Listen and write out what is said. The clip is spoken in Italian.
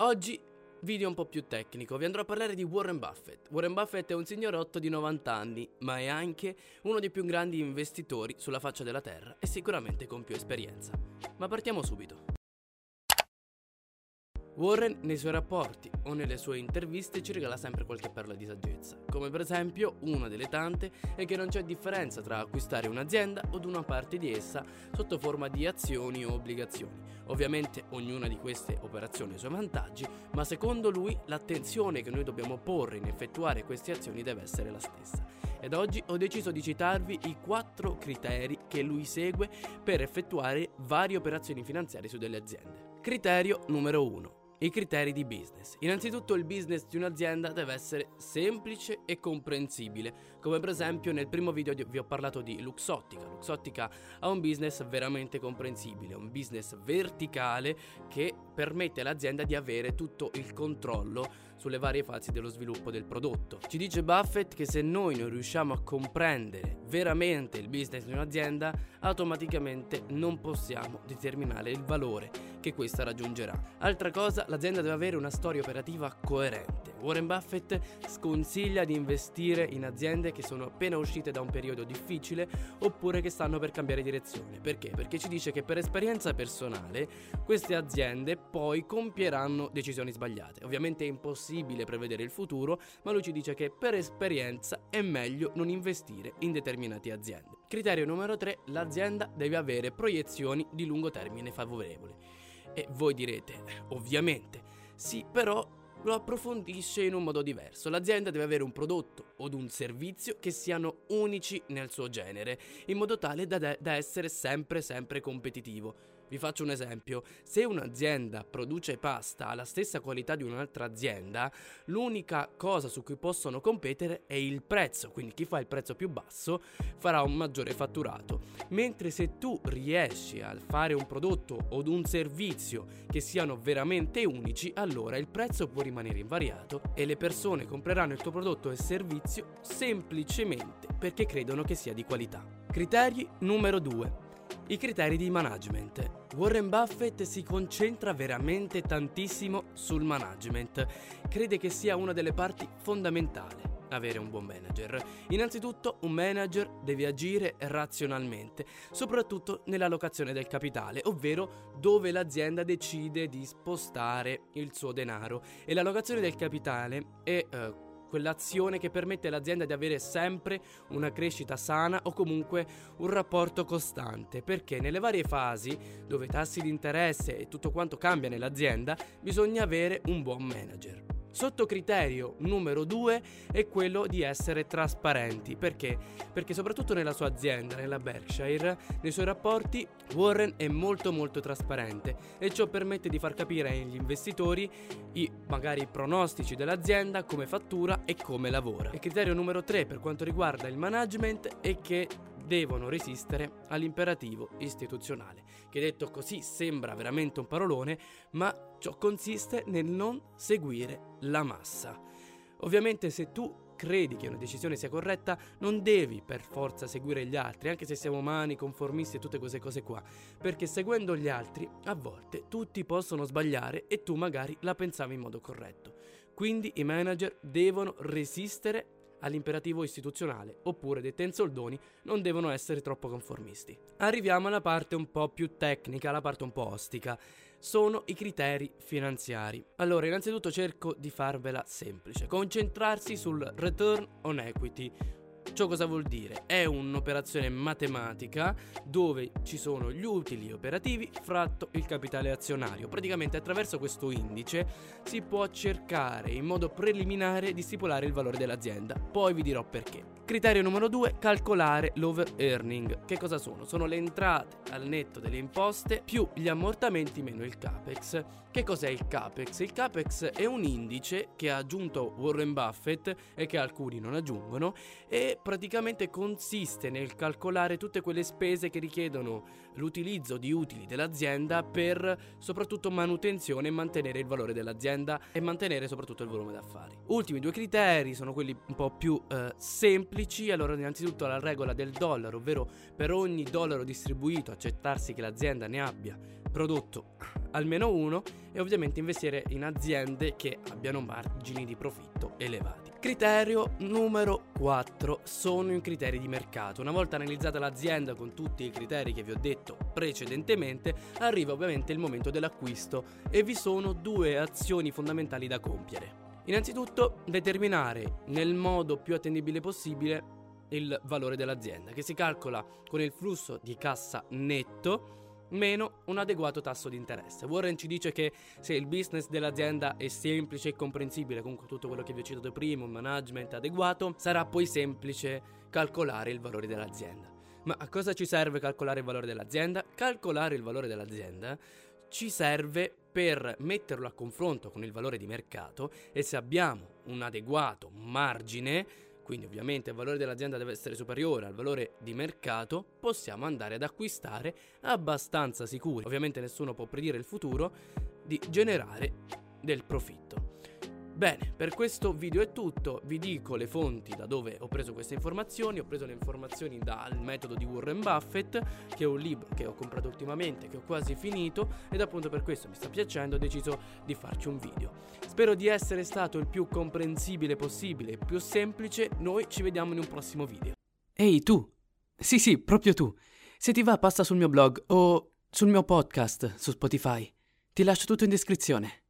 Oggi video un po' più tecnico, vi andrò a parlare di Warren Buffett. Warren Buffett è un signorotto di 90 anni, ma è anche uno dei più grandi investitori sulla faccia della terra e sicuramente con più esperienza. Ma partiamo subito. Warren nei suoi rapporti o nelle sue interviste ci regala sempre qualche perla di saggezza, come per esempio una delle tante è che non c'è differenza tra acquistare un'azienda o una parte di essa sotto forma di azioni o obbligazioni. Ovviamente ognuna di queste operazioni ha i suoi vantaggi, ma secondo lui l'attenzione che noi dobbiamo porre in effettuare queste azioni deve essere la stessa. Ed oggi ho deciso di citarvi i quattro criteri che lui segue per effettuare varie operazioni finanziarie su delle aziende. Criterio numero 1 i criteri di business. Innanzitutto il business di un'azienda deve essere semplice e comprensibile, come per esempio nel primo video vi ho parlato di Luxottica. Luxottica ha un business veramente comprensibile, un business verticale che permette all'azienda di avere tutto il controllo sulle varie fasi dello sviluppo del prodotto. Ci dice Buffett che se noi non riusciamo a comprendere veramente il business di un'azienda, automaticamente non possiamo determinare il valore che questa raggiungerà. Altra cosa, l'azienda deve avere una storia operativa coerente. Warren Buffett sconsiglia di investire in aziende che sono appena uscite da un periodo difficile oppure che stanno per cambiare direzione. Perché? Perché ci dice che per esperienza personale queste aziende poi compieranno decisioni sbagliate. Ovviamente è impossibile prevedere il futuro, ma lui ci dice che per esperienza è meglio non investire in determinate aziende. Criterio numero 3, l'azienda deve avere proiezioni di lungo termine favorevoli. E voi direte, ovviamente, sì, però lo approfondisce in un modo diverso. L'azienda deve avere un prodotto o un servizio che siano unici nel suo genere, in modo tale da, de- da essere sempre sempre competitivo. Vi faccio un esempio, se un'azienda produce pasta alla stessa qualità di un'altra azienda, l'unica cosa su cui possono competere è il prezzo, quindi chi fa il prezzo più basso farà un maggiore fatturato, mentre se tu riesci a fare un prodotto o un servizio che siano veramente unici, allora il prezzo può rimanere invariato e le persone compreranno il tuo prodotto e servizio semplicemente perché credono che sia di qualità. Criteri numero 2 i criteri di management. Warren Buffett si concentra veramente tantissimo sul management. Crede che sia una delle parti fondamentali avere un buon manager. Innanzitutto un manager deve agire razionalmente, soprattutto nell'allocazione del capitale, ovvero dove l'azienda decide di spostare il suo denaro. E l'allocazione del capitale è eh, quell'azione che permette all'azienda di avere sempre una crescita sana o comunque un rapporto costante, perché nelle varie fasi dove tassi di interesse e tutto quanto cambia nell'azienda, bisogna avere un buon manager. Sottocriterio numero due è quello di essere trasparenti. Perché? Perché soprattutto nella sua azienda, nella Berkshire, nei suoi rapporti, Warren è molto molto trasparente e ciò permette di far capire agli investitori i magari pronostici dell'azienda, come fattura e come lavora. Il criterio numero tre per quanto riguarda il management è che devono resistere all'imperativo istituzionale, che detto così sembra veramente un parolone, ma ciò consiste nel non seguire la massa. Ovviamente se tu credi che una decisione sia corretta, non devi per forza seguire gli altri, anche se siamo umani, conformisti e tutte queste cose qua, perché seguendo gli altri a volte tutti possono sbagliare e tu magari la pensavi in modo corretto. Quindi i manager devono resistere all'imperativo istituzionale, oppure dette in soldoni, non devono essere troppo conformisti. Arriviamo alla parte un po' più tecnica, la parte un po' ostica. Sono i criteri finanziari. Allora, innanzitutto cerco di farvela semplice. Concentrarsi sul return on equity, Ciò cosa vuol dire? È un'operazione matematica dove ci sono gli utili operativi fratto il capitale azionario. Praticamente attraverso questo indice si può cercare in modo preliminare di stipulare il valore dell'azienda. Poi vi dirò perché. Criterio numero 2, calcolare l'over earning. Che cosa sono? Sono le entrate al netto delle imposte più gli ammortamenti meno il capex. Che cos'è il capex? Il capex è un indice che ha aggiunto Warren Buffett e che alcuni non aggiungono e praticamente consiste nel calcolare tutte quelle spese che richiedono l'utilizzo di utili dell'azienda per soprattutto manutenzione e mantenere il valore dell'azienda e mantenere soprattutto il volume d'affari. Ultimi due criteri sono quelli un po' più eh, semplici, allora innanzitutto la regola del dollaro, ovvero per ogni dollaro distribuito accettarsi che l'azienda ne abbia prodotto almeno uno e ovviamente investire in aziende che abbiano margini di profitto elevati. Criterio numero 4 sono i criteri di mercato. Una volta analizzata l'azienda con tutti i criteri che vi ho detto precedentemente, arriva ovviamente il momento dell'acquisto e vi sono due azioni fondamentali da compiere. Innanzitutto determinare nel modo più attendibile possibile il valore dell'azienda, che si calcola con il flusso di cassa netto meno un adeguato tasso di interesse. Warren ci dice che se il business dell'azienda è semplice e comprensibile, comunque tutto quello che vi ho citato prima, un management adeguato, sarà poi semplice calcolare il valore dell'azienda. Ma a cosa ci serve calcolare il valore dell'azienda? Calcolare il valore dell'azienda ci serve per metterlo a confronto con il valore di mercato e se abbiamo un adeguato margine quindi ovviamente il valore dell'azienda deve essere superiore al valore di mercato, possiamo andare ad acquistare abbastanza sicuri, ovviamente nessuno può predire il futuro, di generare del profitto. Bene, per questo video è tutto, vi dico le fonti da dove ho preso queste informazioni, ho preso le informazioni dal metodo di Warren Buffett, che è un libro che ho comprato ultimamente, che ho quasi finito ed appunto per questo mi sta piacendo, ho deciso di farci un video. Spero di essere stato il più comprensibile possibile e più semplice, noi ci vediamo in un prossimo video. Ehi tu! Sì sì, proprio tu! Se ti va passa sul mio blog o sul mio podcast su Spotify, ti lascio tutto in descrizione.